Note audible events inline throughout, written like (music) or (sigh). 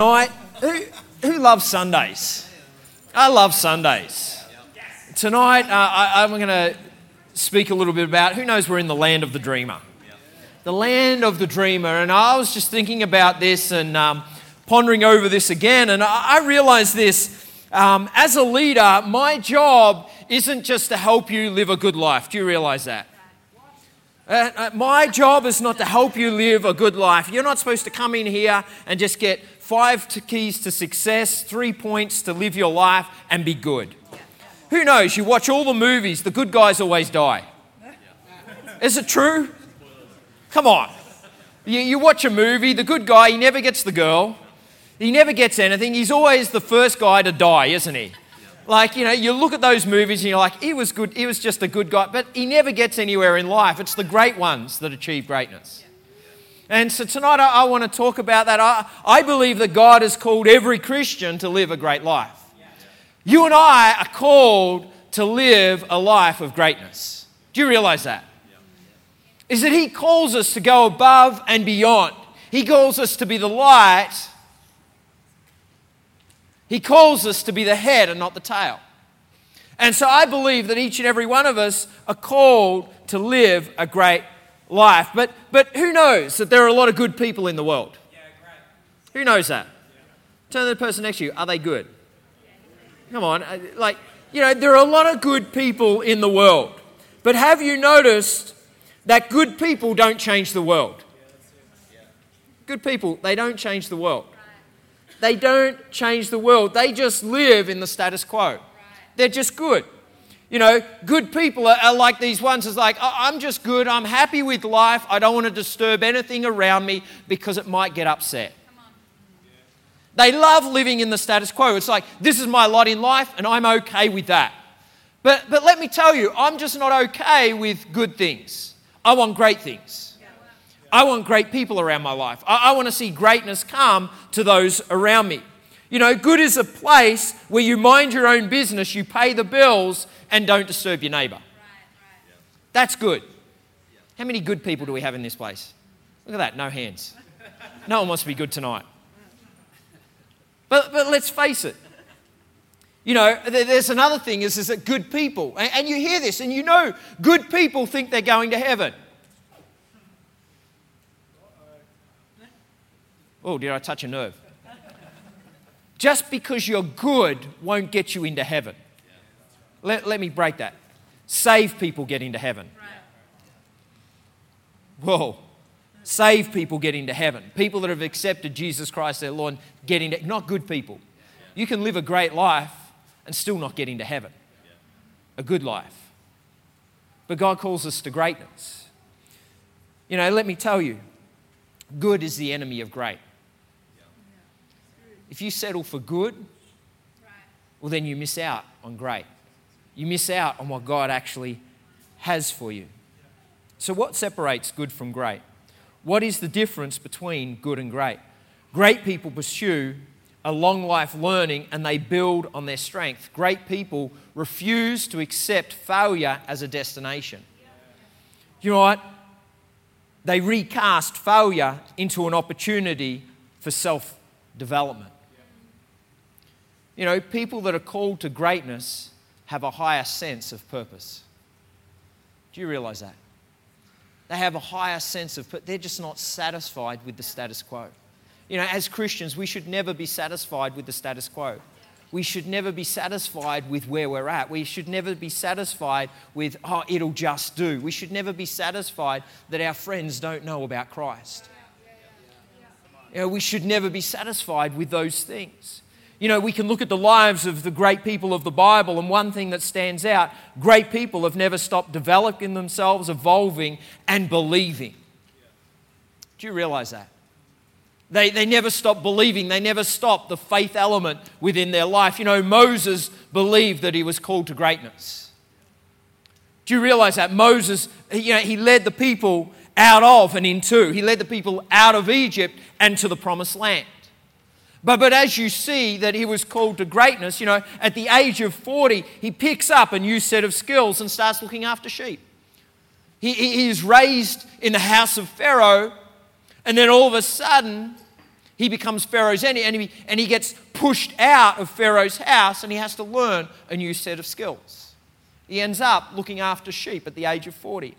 Tonight, who, who loves Sundays? I love Sundays. Tonight, uh, I, I'm going to speak a little bit about who knows we're in the land of the dreamer. The land of the dreamer. And I was just thinking about this and um, pondering over this again, and I, I realized this. Um, as a leader, my job isn't just to help you live a good life. Do you realize that? Uh, uh, my job is not to help you live a good life. You're not supposed to come in here and just get five keys to success, three points to live your life, and be good. Who knows? You watch all the movies, the good guys always die. Is it true? Come on. You, you watch a movie, the good guy, he never gets the girl, he never gets anything. He's always the first guy to die, isn't he? Like, you know, you look at those movies and you're like, he was good, he was just a good guy, but he never gets anywhere in life. It's the great ones that achieve greatness. And so tonight I, I want to talk about that. I, I believe that God has called every Christian to live a great life. You and I are called to live a life of greatness. Do you realize that? Is that He calls us to go above and beyond. He calls us to be the light. He calls us to be the head and not the tail. And so I believe that each and every one of us are called to live a great life. But, but who knows that there are a lot of good people in the world? Who knows that? Turn to the person next to you. Are they good? Come on. uh, Like, you know, there are a lot of good people in the world. But have you noticed that good people don't change the world? Good people, they don't change the world. They don't change the world. They just live in the status quo. They're just good. You know, good people are, are like these ones. It's like, "Oh, I'm just good. I'm happy with life. I don't want to disturb anything around me because it might get upset. They love living in the status quo. It's like, this is my lot in life, and I'm okay with that. But, but let me tell you, I'm just not okay with good things. I want great things. I want great people around my life. I, I want to see greatness come to those around me. You know, good is a place where you mind your own business, you pay the bills, and don't disturb your neighbor. That's good. How many good people do we have in this place? Look at that, no hands. No one wants to be good tonight. But, but let's face it. You know, there's another thing is, is that good people, and you hear this and you know good people think they're going to heaven. Oh, did I touch a nerve? Just because you're good won't get you into heaven. Let, let me break that. Save people get into heaven. Whoa. Save people get into heaven. People that have accepted Jesus Christ their Lord get into not good people. You can live a great life and still not get into heaven. A good life. But God calls us to greatness. You know, let me tell you, good is the enemy of great. If you settle for good, well, then you miss out on great. You miss out on what God actually has for you. So, what separates good from great? What is the difference between good and great? Great people pursue a long life learning and they build on their strength. Great people refuse to accept failure as a destination. You know what? They recast failure into an opportunity for self development. You know, people that are called to greatness have a higher sense of purpose. Do you realize that? They have a higher sense of, but they're just not satisfied with the status quo. You know, as Christians, we should never be satisfied with the status quo. We should never be satisfied with where we're at. We should never be satisfied with, oh, it'll just do. We should never be satisfied that our friends don't know about Christ. You know, we should never be satisfied with those things. You know, we can look at the lives of the great people of the Bible, and one thing that stands out great people have never stopped developing themselves, evolving, and believing. Do you realize that? They, they never stop believing. They never stop the faith element within their life. You know, Moses believed that he was called to greatness. Do you realize that? Moses, you know, he led the people out of and into. He led the people out of Egypt and to the promised land. But, but as you see that he was called to greatness, you know, at the age of 40, he picks up a new set of skills and starts looking after sheep. He, he is raised in the house of Pharaoh, and then all of a sudden, he becomes Pharaoh's enemy and he gets pushed out of Pharaoh's house and he has to learn a new set of skills. He ends up looking after sheep at the age of 40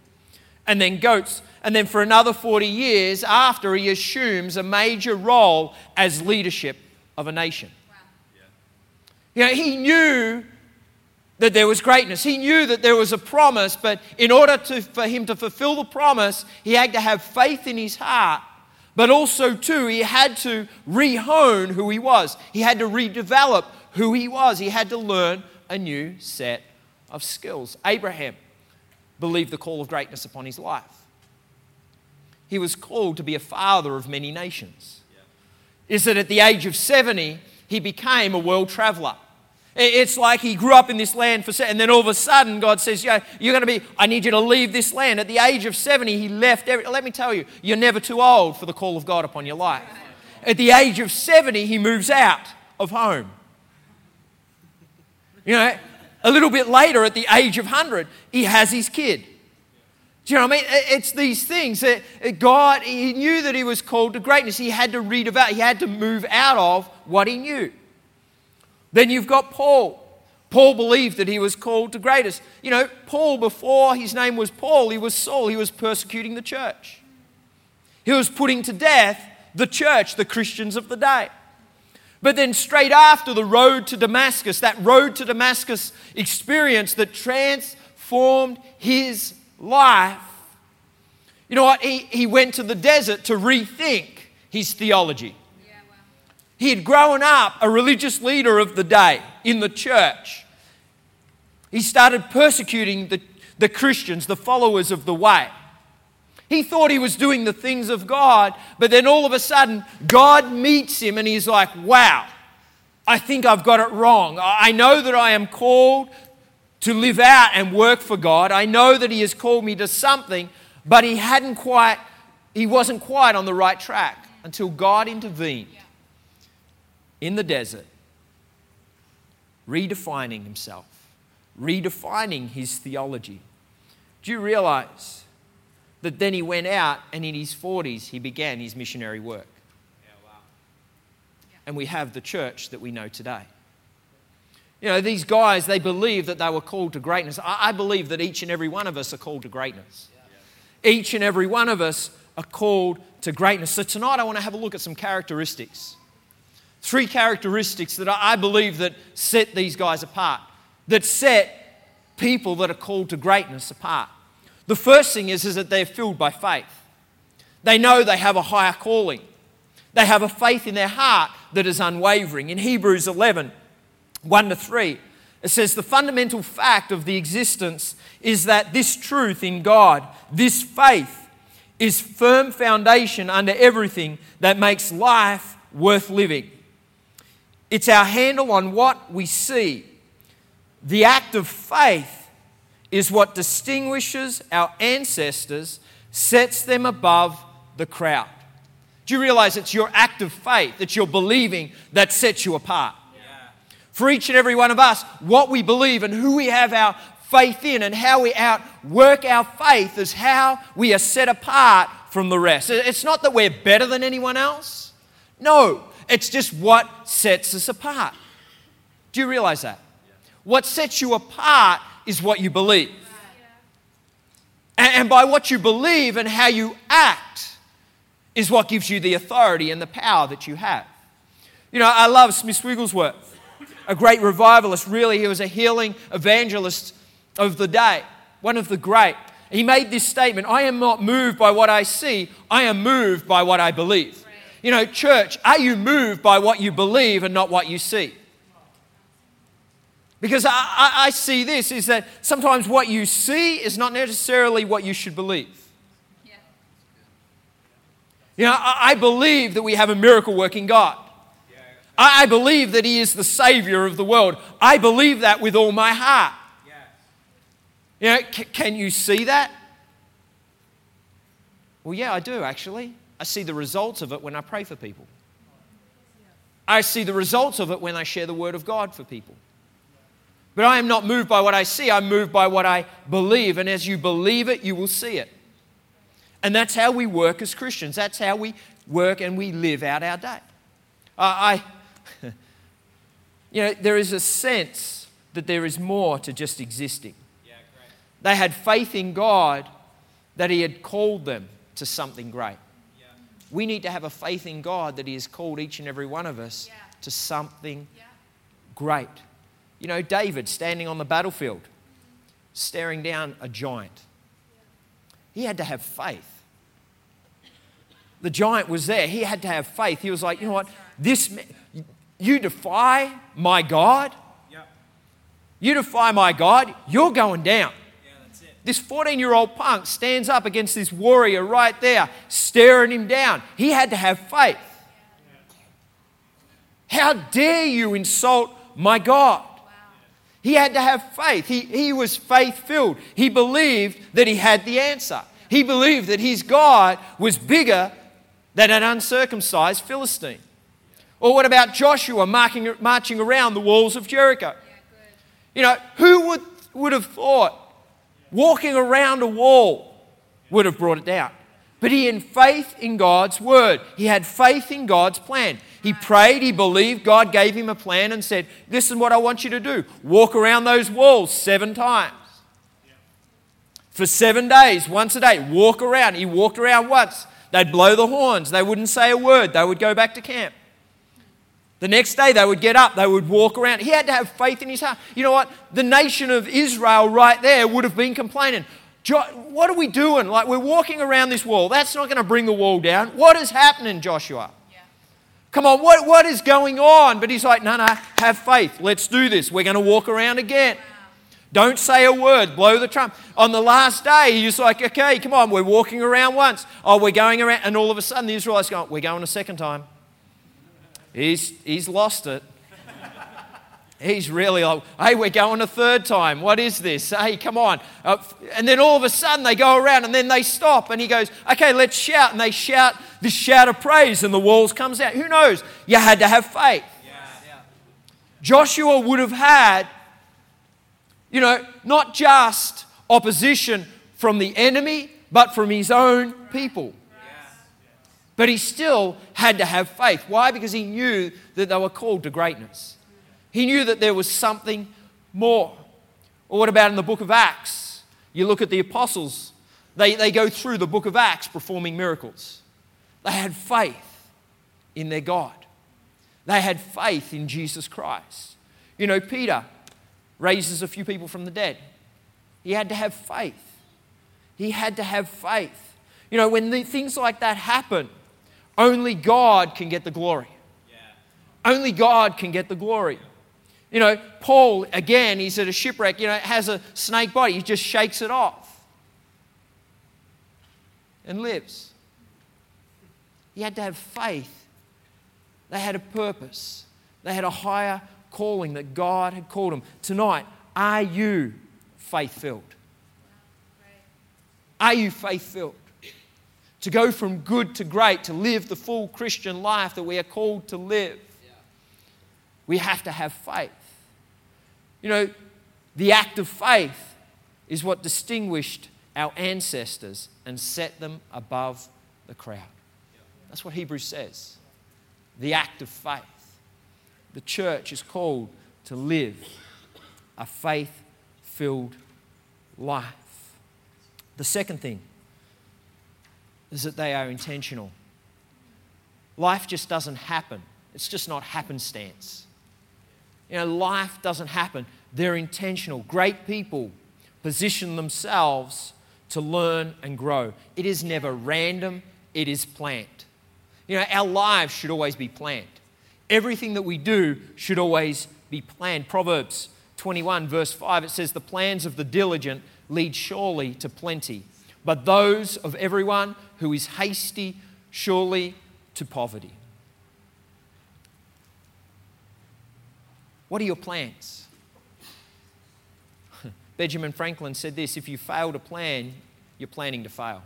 and then goats. And then for another 40 years after, he assumes a major role as leadership of a nation. Wow. Yeah. You know, he knew that there was greatness. He knew that there was a promise, but in order to, for him to fulfill the promise, he had to have faith in his heart but also, too, he had to rehone who he was. He had to redevelop who he was. He had to learn a new set of skills. Abraham believed the call of greatness upon his life. He was called to be a father of many nations. Is that at the age of 70, he became a world traveler. It's like he grew up in this land for, and then all of a sudden God says, yeah, you're going to be, I need you to leave this land. At the age of 70, he left. Every, let me tell you, you're never too old for the call of God upon your life. At the age of 70, he moves out of home. You know, a little bit later, at the age of 100, he has his kid. Do you know what I mean? It's these things that uh, God, he knew that he was called to greatness. He had to read about, he had to move out of what he knew. Then you've got Paul. Paul believed that he was called to greatness. You know, Paul, before his name was Paul, he was Saul. He was persecuting the church. He was putting to death the church, the Christians of the day. But then, straight after the road to Damascus, that road to Damascus experience that transformed his life, you know what? He, he went to the desert to rethink his theology. He had grown up a religious leader of the day in the church. He started persecuting the, the Christians, the followers of the way. He thought he was doing the things of God, but then all of a sudden, God meets him and he's like, wow, I think I've got it wrong. I know that I am called to live out and work for God. I know that He has called me to something, but he hadn't quite, he wasn't quite on the right track until God intervened in the desert, redefining himself, redefining his theology. Do you realize that then he went out and in his 40s he began his missionary work? Yeah, wow. And we have the church that we know today. You know, these guys, they believe that they were called to greatness. I, believe that each and every one of us are called to greatness. Each and every one of us are called to greatness. So tonight I want to have a look at some characteristics Three characteristics that I believe that set these guys apart, that set people that are called to greatness apart. The first thing is, is that they're filled by faith. They know they have a higher calling. They have a faith in their heart that is unwavering. In Hebrews 11, 1 to 3, it says, The fundamental fact of the existence is that this truth in God, this faith, is firm foundation under everything that makes life worth living. It's our handle on what we see. The act of faith is what distinguishes our ancestors, sets them above the crowd. Do you realize it's your act of faith that you're believing that sets you apart? Yeah. For each and every one of us, what we believe and who we have our faith in and how we outwork our faith is how we are set apart from the rest. It's not that we're better than anyone else. No, it's just what sets us apart. Do you realize that? What sets you apart is what you believe. And by what you believe and how you act is what gives you the authority and the power that you have. You know, I love Smith Wigglesworth, a great revivalist. Really, he was a healing evangelist of the day, one of the great. He made this statement I am not moved by what I see, I am moved by what I believe. You know, church, are you moved by what you believe and not what you see? Because I, I, I, see this is that sometimes what you see is not necessarily what you should believe. Yeah. You know, I, I, believe that we have a miracle working God. Yeah. I, believe that He is the Savior of the world. I believe that with all my heart. You know, c- can you see that? Well, yeah, I do actually. I see the results of it when I pray for people. I see the results of it when I share the word of God for people. But I am not moved by what I see, I'm moved by what I believe. And as you believe it, you will see it. And that's how we work as Christians. That's how we work and we live out our day. I, (laughs) you know, there is a sense that there is more to just existing. Yeah, they had faith in God that He had called them to something great. Yeah. We need to have a faith in God that He has called each and every one of us yeah. to something great. You know, David standing on the battlefield, staring down a giant. He had to have faith. The giant was there. He had to have faith. He was like, you know what? This, you defy my God. You defy my God. You're going down. This 14 year old punk stands up against this warrior right there, staring him down. He had to have faith. How dare you insult my God? He had to have faith. He, he was faith filled. He believed that he had the answer. He believed that his God was bigger than an uncircumcised Philistine. Or what about Joshua marking, marching around the walls of Jericho? You know, who would, would have thought walking around a wall would have brought it down? But he had faith in God's word. He had faith in God's plan. He prayed, he believed, God gave him a plan and said, This is what I want you to do. Walk around those walls seven times. For seven days, once a day, walk around. He walked around once. They'd blow the horns. They wouldn't say a word. They would go back to camp. The next day, they would get up. They would walk around. He had to have faith in his heart. You know what? The nation of Israel right there would have been complaining. What are we doing? Like, we're walking around this wall. That's not going to bring the wall down. What is happening, Joshua? Come on, what, what is going on? But he's like, no, no, have faith. Let's do this. We're going to walk around again. Don't say a word. Blow the trump. On the last day, he's like, okay, come on, we're walking around once. Oh, we're going around. And all of a sudden, the Israelites go, we're going a second time. He's, he's lost it. He's really like, hey, we're going a third time. What is this? Hey, come on. Uh, and then all of a sudden they go around and then they stop and he goes, okay, let's shout. And they shout this shout of praise and the walls comes out. Who knows? You had to have faith. Joshua would have had, you know, not just opposition from the enemy, but from his own people. But he still had to have faith. Why? Because he knew that they were called to greatness. He knew that there was something more. Or what about in the book of Acts? You look at the apostles, they, they go through the book of Acts performing miracles. They had faith in their God, they had faith in Jesus Christ. You know, Peter raises a few people from the dead. He had to have faith. He had to have faith. You know, when the, things like that happen, only God can get the glory. Yeah. Only God can get the glory. You know, Paul, again, he's at a shipwreck, you know, has a snake bite. He just shakes it off and lives. He had to have faith. They had a purpose, they had a higher calling that God had called them. Tonight, are you faith filled? Are you faith filled? To go from good to great, to live the full Christian life that we are called to live, we have to have faith. You know, the act of faith is what distinguished our ancestors and set them above the crowd. That's what Hebrews says. The act of faith. The church is called to live a faith filled life. The second thing is that they are intentional. Life just doesn't happen, it's just not happenstance. You know, life doesn't happen. They're intentional. Great people position themselves to learn and grow. It is never random, it is planned. You know, our lives should always be planned. Everything that we do should always be planned. Proverbs 21, verse 5, it says, The plans of the diligent lead surely to plenty, but those of everyone who is hasty surely to poverty. What are your plans? (laughs) Benjamin Franklin said this if you fail to plan, you're planning to fail.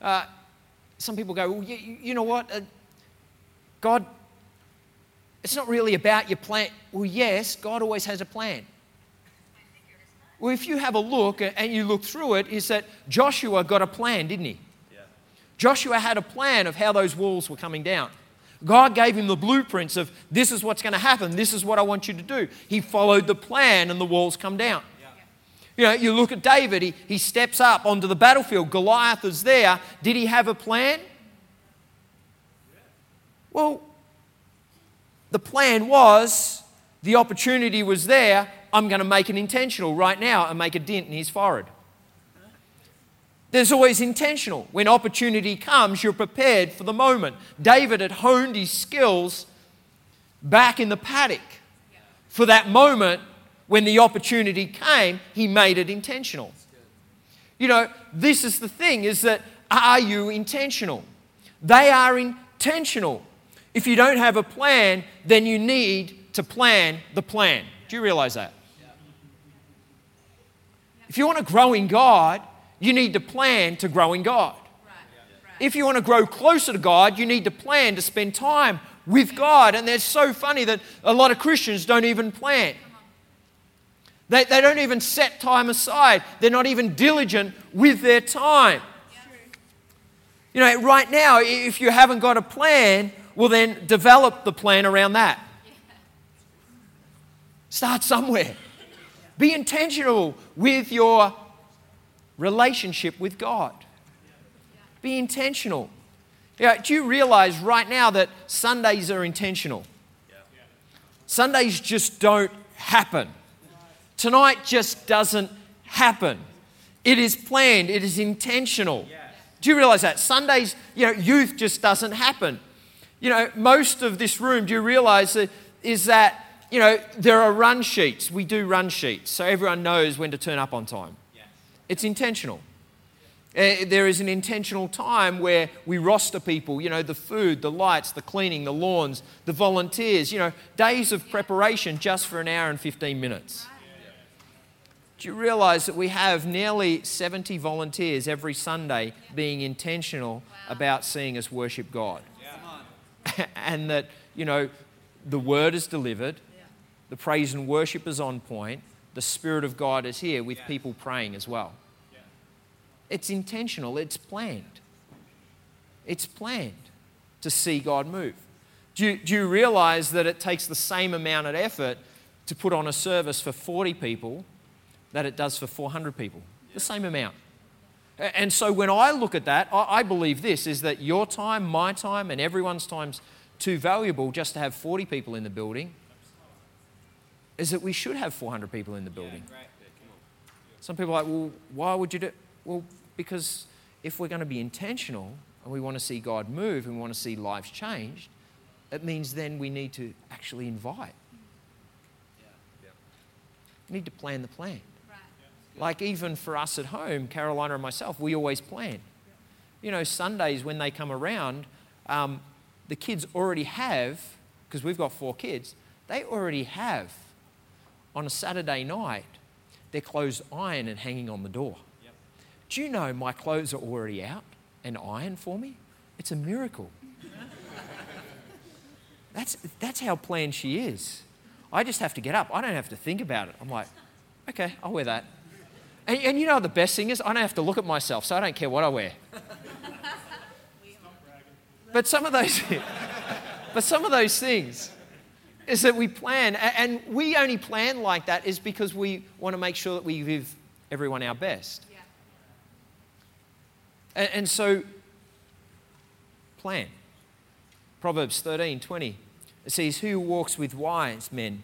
Uh, some people go, well, you, you know what? Uh, God, it's not really about your plan. Well, yes, God always has a plan. Well, if you have a look and you look through it, is that Joshua got a plan, didn't he? Yeah. Joshua had a plan of how those walls were coming down. God gave him the blueprints of this is what's going to happen, this is what I want you to do. He followed the plan, and the walls come down. You know, you look at David, he, he steps up onto the battlefield. Goliath is there. Did he have a plan? Well, the plan was the opportunity was there. I'm going to make it intentional right now and make a dent in his forehead. There's always intentional. When opportunity comes, you're prepared for the moment. David had honed his skills back in the paddock for that moment when the opportunity came, he made it intentional. You know, this is the thing is that are you intentional? They are intentional. If you don't have a plan, then you need to plan the plan. Do you realize that? If you want to grow in God, you need to plan to grow in God. If you want to grow closer to God, you need to plan to spend time with God. And it's so funny that a lot of Christians don't even plan. They, they don't even set time aside, they're not even diligent with their time. You know, right now, if you haven't got a plan, well, then develop the plan around that. Start somewhere. Be intentional with your relationship with God. Be intentional. Yeah, do you realize right now that Sundays are intentional? Sundays just don't happen. Tonight just doesn't happen. It is planned, it is intentional. Do you realize that? Sundays, you know, youth just doesn't happen. You know, most of this room, do you realize that is that, you know, there are run sheets. We do run sheets so everyone knows when to turn up on time. It's intentional. Uh, there is an intentional time where we roster people, you know, the food, the lights, the cleaning, the lawns, the volunteers, you know, days of preparation just for an hour and 15 minutes. Do you realize that we have nearly 70 volunteers every Sunday being intentional about seeing us worship God? (laughs) and that, you know, the word is delivered, the praise and worship is on point, the Spirit of God is here with people praying as well. It's intentional, it's planned. It's planned to see God move. Do you, do you realize that it takes the same amount of effort to put on a service for 40 people that it does for 400 people? The same amount. And so when I look at that, I believe this is that your time, my time, and everyone's time's too valuable just to have 40 people in the building. Is that we should have 400 people in the building. Some people are like, well, why would you do? Well, because if we're going to be intentional and we want to see God move and we want to see lives changed, it means then we need to actually invite. We need to plan the plan. Like even for us at home, Carolina and myself, we always plan. You know, Sundays when they come around, um, the kids already have, because we've got four kids, they already have on a Saturday night their clothes ironed and hanging on the door. Do you know my clothes are already out and ironed for me? It's a miracle. (laughs) That's, that's how planned she is. I just have to get up. I don't have to think about it. I'm like, okay, I'll wear that. And, and you know the best thing is, I don't have to look at myself, so I don't care what I wear. But some of those, (laughs) but some of those things is that we plan, and we only plan like that is because we want to make sure that we give everyone our best. And, and so, plan. Proverbs 13 20. It says, Who walks with wise men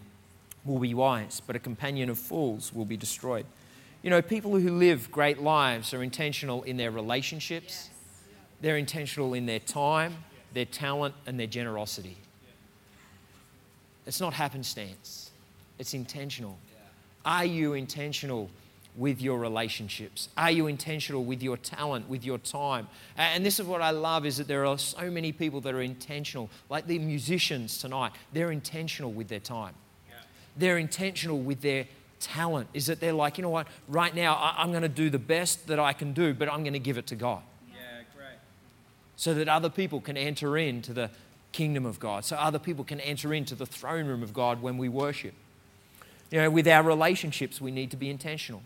will be wise, but a companion of fools will be destroyed. You know, people who live great lives are intentional in their relationships, they're intentional in their time, their talent, and their generosity. It's not happenstance, it's intentional. Are you intentional with your relationships? Are you intentional with your talent, with your time? And this is what I love is that there are so many people that are intentional, like the musicians tonight. They're intentional with their time. They're intentional with their talent. Is that they're like, you know what? Right now, I'm going to do the best that I can do, but I'm going to give it to God. Yeah, great. So that other people can enter into the kingdom of God. So other people can enter into the throne room of God when we worship. You know, with our relationships, we need to be intentional.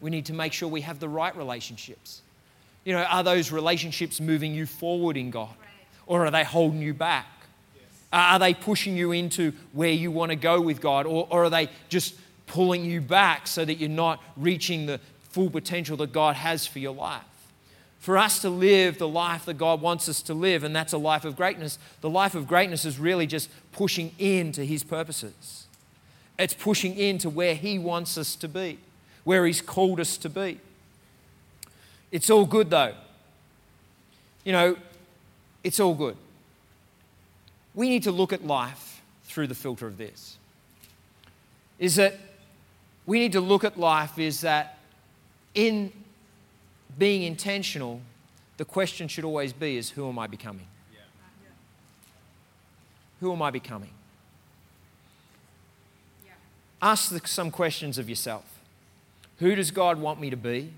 We need to make sure we have the right relationships. You know, are those relationships moving you forward in God? Or are they holding you back? Are they pushing you into where you want to go with God? Or, or are they just pulling you back so that you're not reaching the full potential that God has for your life? For us to live the life that God wants us to live, and that's a life of greatness, the life of greatness is really just pushing into His purposes. It's pushing into where He wants us to be, where He's called us to be. It's all good though. You know, it's all good. We need to look at life through the filter of this. Is that we need to look at life is that in being intentional, the question should always be is who am I becoming? Yeah. Who am I becoming? Yeah. Ask some questions of yourself. Who does God want me to be?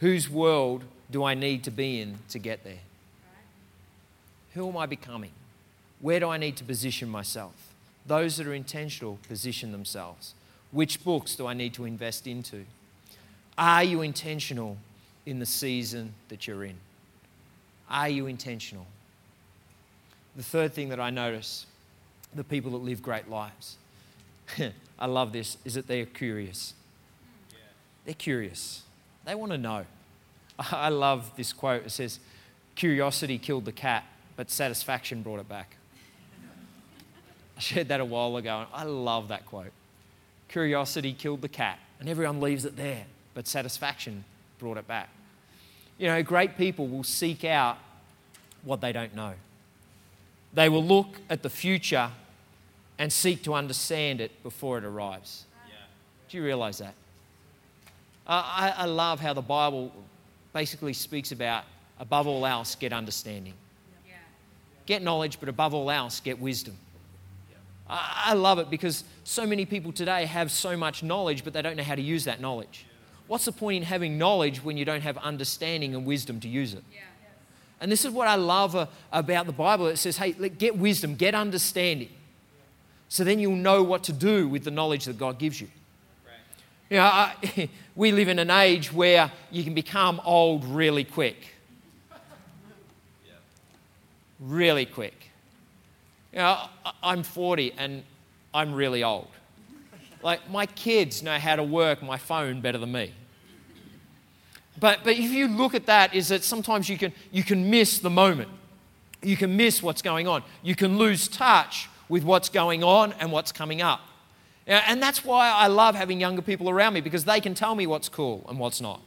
Whose world do I need to be in to get there? Who am I becoming? Where do I need to position myself? Those that are intentional position themselves. Which books do I need to invest into? Are you intentional in the season that you're in? Are you intentional? The third thing that I notice the people that live great lives, (laughs) I love this, is that they are curious. They're curious. They want to know. (laughs) I love this quote. It says, Curiosity killed the cat, but satisfaction brought it back. (laughs) I shared that a while ago, and I love that quote. Curiosity killed the cat, and everyone leaves it there, but satisfaction brought it back. You know, great people will seek out what they don't know. They will look at the future and seek to understand it before it arrives. Yeah. Do you realize that? I, I love how the Bible basically speaks about, above all else, get understanding. Yeah. Get knowledge, but above all else, get wisdom. I, I love it because so many people today have so much knowledge, but they don't know how to use that knowledge. What's the point in having knowledge when you don't have understanding and wisdom to use it? Yeah. And this is what I love uh, about the Bible. It says, hey, get wisdom, get understanding. So then you'll know what to do with the knowledge that God gives you. You know, I, (laughs) we live in an age where you can become old really quick. (laughs) Really quick. You know, I'm 40 and I'm really old. Like, my kids know how to work my phone better than me. But, but if you look at that, is that sometimes you can, you can miss the moment. You can miss what's going on. You can lose touch with what's going on and what's coming up. And that's why I love having younger people around me because they can tell me what's cool and what's not.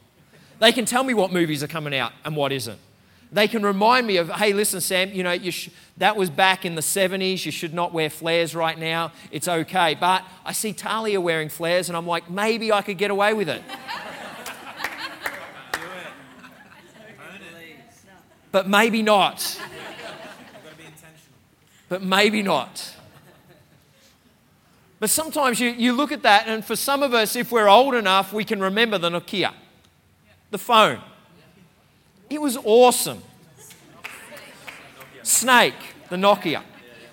They can tell me what movies are coming out and what isn't. They can remind me of, hey, listen, Sam, you know, you sh- that was back in the 70s. You should not wear flares right now. It's okay. But I see Talia wearing flares, and I'm like, maybe I could get away with it. (laughs) but maybe not. But maybe not. But sometimes you, you look at that, and for some of us, if we're old enough, we can remember the Nokia, the phone. It was awesome. Snake, the Nokia.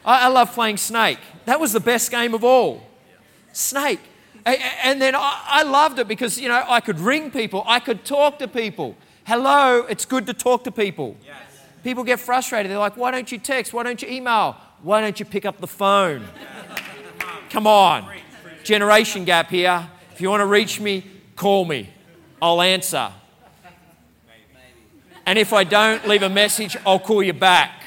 I, I love playing Snake. That was the best game of all. Snake. And then I loved it because, you know, I could ring people, I could talk to people. Hello, it's good to talk to people. Yes. People get frustrated. They're like, why don't you text? Why don't you email? Why don't you pick up the phone? Come on. Generation gap here. If you want to reach me, call me. I'll answer. And if I don't leave a message, I'll call you back.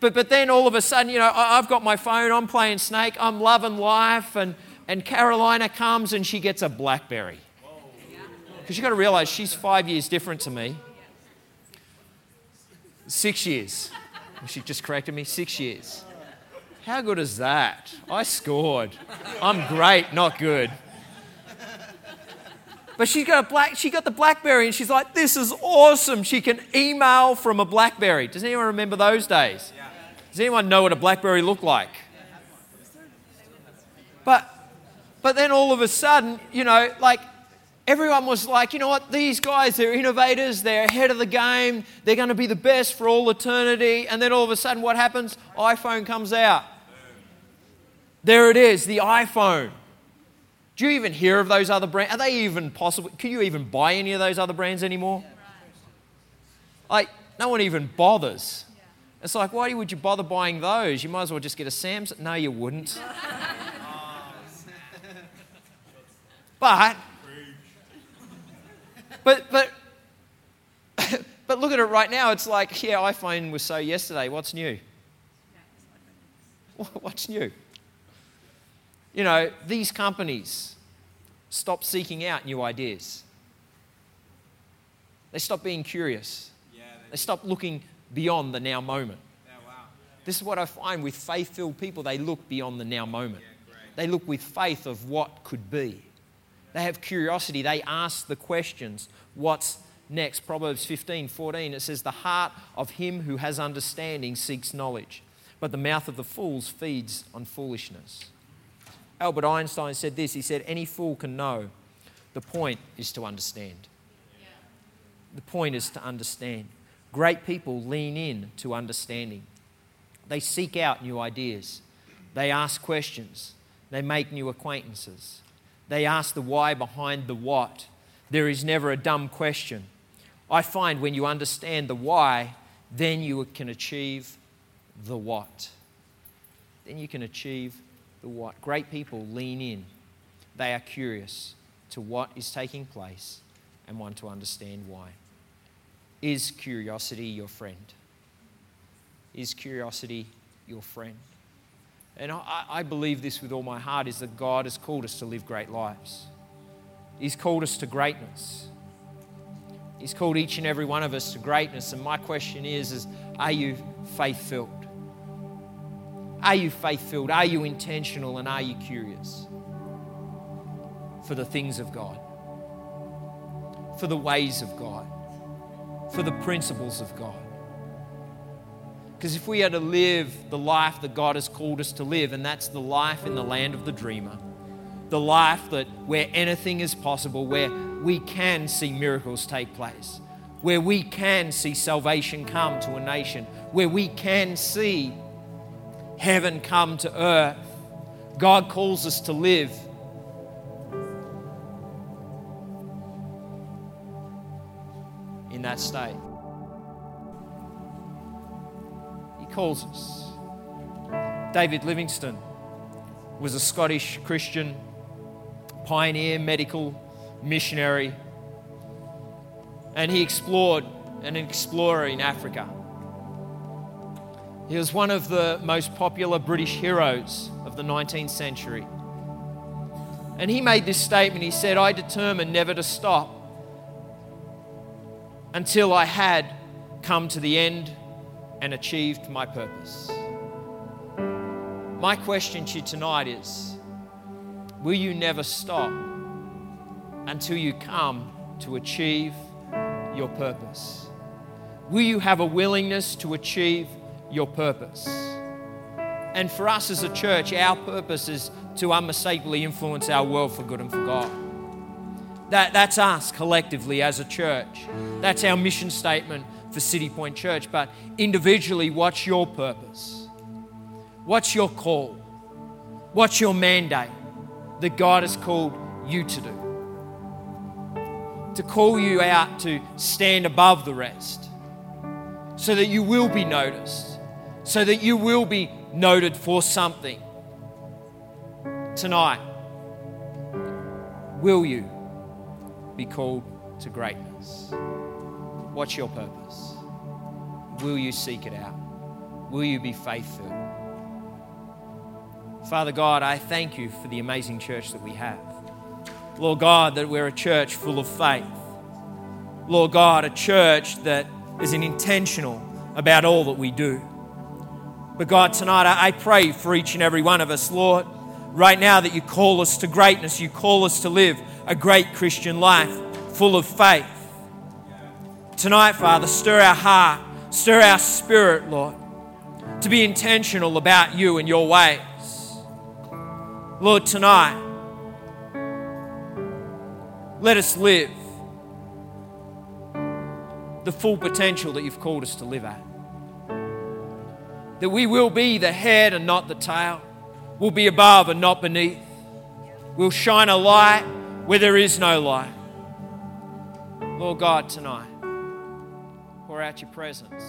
But, but then all of a sudden, you know, I've got my phone, I'm playing Snake, I'm loving life, and, and Carolina comes and she gets a Blackberry. Because you've got to realize she's five years different to me. Six years. She just corrected me, six years. How good is that? I scored. I'm great, not good. But she got a black, she got the BlackBerry and she's like, this is awesome. She can email from a BlackBerry. Does anyone remember those days? Does anyone know what a BlackBerry looked like? But, but then all of a sudden, you know, like everyone was like, you know what, these guys, they're innovators, they're ahead of the game, they're going to be the best for all eternity. And then all of a sudden, what happens? iPhone comes out. There it is, the iPhone. Do you even hear of those other brands? Are they even possible? Can you even buy any of those other brands anymore? Like, no one even bothers. It's like, why would you bother buying those? You might as well just get a Samsung. No, you wouldn't. but, but, but, (laughs) but look at it right now. It's like, yeah, iPhone was so yesterday. What's new? What's new? You know, these companies stop seeking out new ideas. They stop being curious. Yeah, they, they stop looking beyond the now moment. Yeah, wow. This is what I find with faith filled people. They look beyond the now moment. Yeah, they look with faith of what could be. They have curiosity. They ask the questions what's next? Proverbs 15 14, it says, The heart of him who has understanding seeks knowledge, but the mouth of the fools feeds on foolishness. Albert Einstein said this he said, Any fool can know. The point is to understand. The point is to understand. Great people lean in to understanding. They seek out new ideas. They ask questions. They make new acquaintances. They ask the why behind the what. There is never a dumb question. I find when you understand the why, then you can achieve the what. Then you can achieve the what. Great people lean in. They are curious to what is taking place and want to understand why. Is curiosity your friend? Is curiosity your friend? And I, I, believe this with all my heart is that God has called us to live great lives. He's called us to greatness. He's called each and every one of us to greatness. And my question is, is are you faith filled? Are you faith filled? Are you intentional? And are you curious for the things of God? For the ways of God? for the principles of God. Because if we are to live the life that God has called us to live, and that's the life in the land of the dreamer, the life that where anything is possible, where we can see miracles take place, where we can see salvation come to a nation, where we can see heaven come to earth. God calls us to live in that state. He calls us. David Livingstone was a Scottish Christian pioneer, medical missionary, and he explored, an explorer in Africa. He was one of the most popular British heroes of the 19th century. And he made this statement. He said, I determined never to stop until I had come to the end and achieved my purpose. My question to you tonight is Will you never stop until you come to achieve your purpose? Will you have a willingness to achieve your purpose? And for us as a church, our purpose is to unmistakably influence our world for good and for God. That, that's us collectively as a church. That's our mission statement for City Point Church. But individually, what's your purpose? What's your call? What's your mandate that God has called you to do? To call you out to stand above the rest so that you will be noticed, so that you will be noted for something. Tonight, will you? be called to greatness? What's your purpose? Will you seek it out? Will you be faithful? Father God, I thank you for the amazing church that we have. Lord God, that we're a church full of faith. Lord God, a church that is intentional about all that we do. But God, tonight I pray for each and every one of us, Lord, right now that you call us to greatness, you call us to live a great Christian life full of faith. Tonight, Father, stir our heart, stir our spirit, Lord, to be intentional about you and your ways. Lord, tonight, let us live the full potential that you've called us to live at. That we will be the head and not the tail. We'll be above and not beneath. We'll shine a light where there is no light. Lord God, tonight, pour out your presence.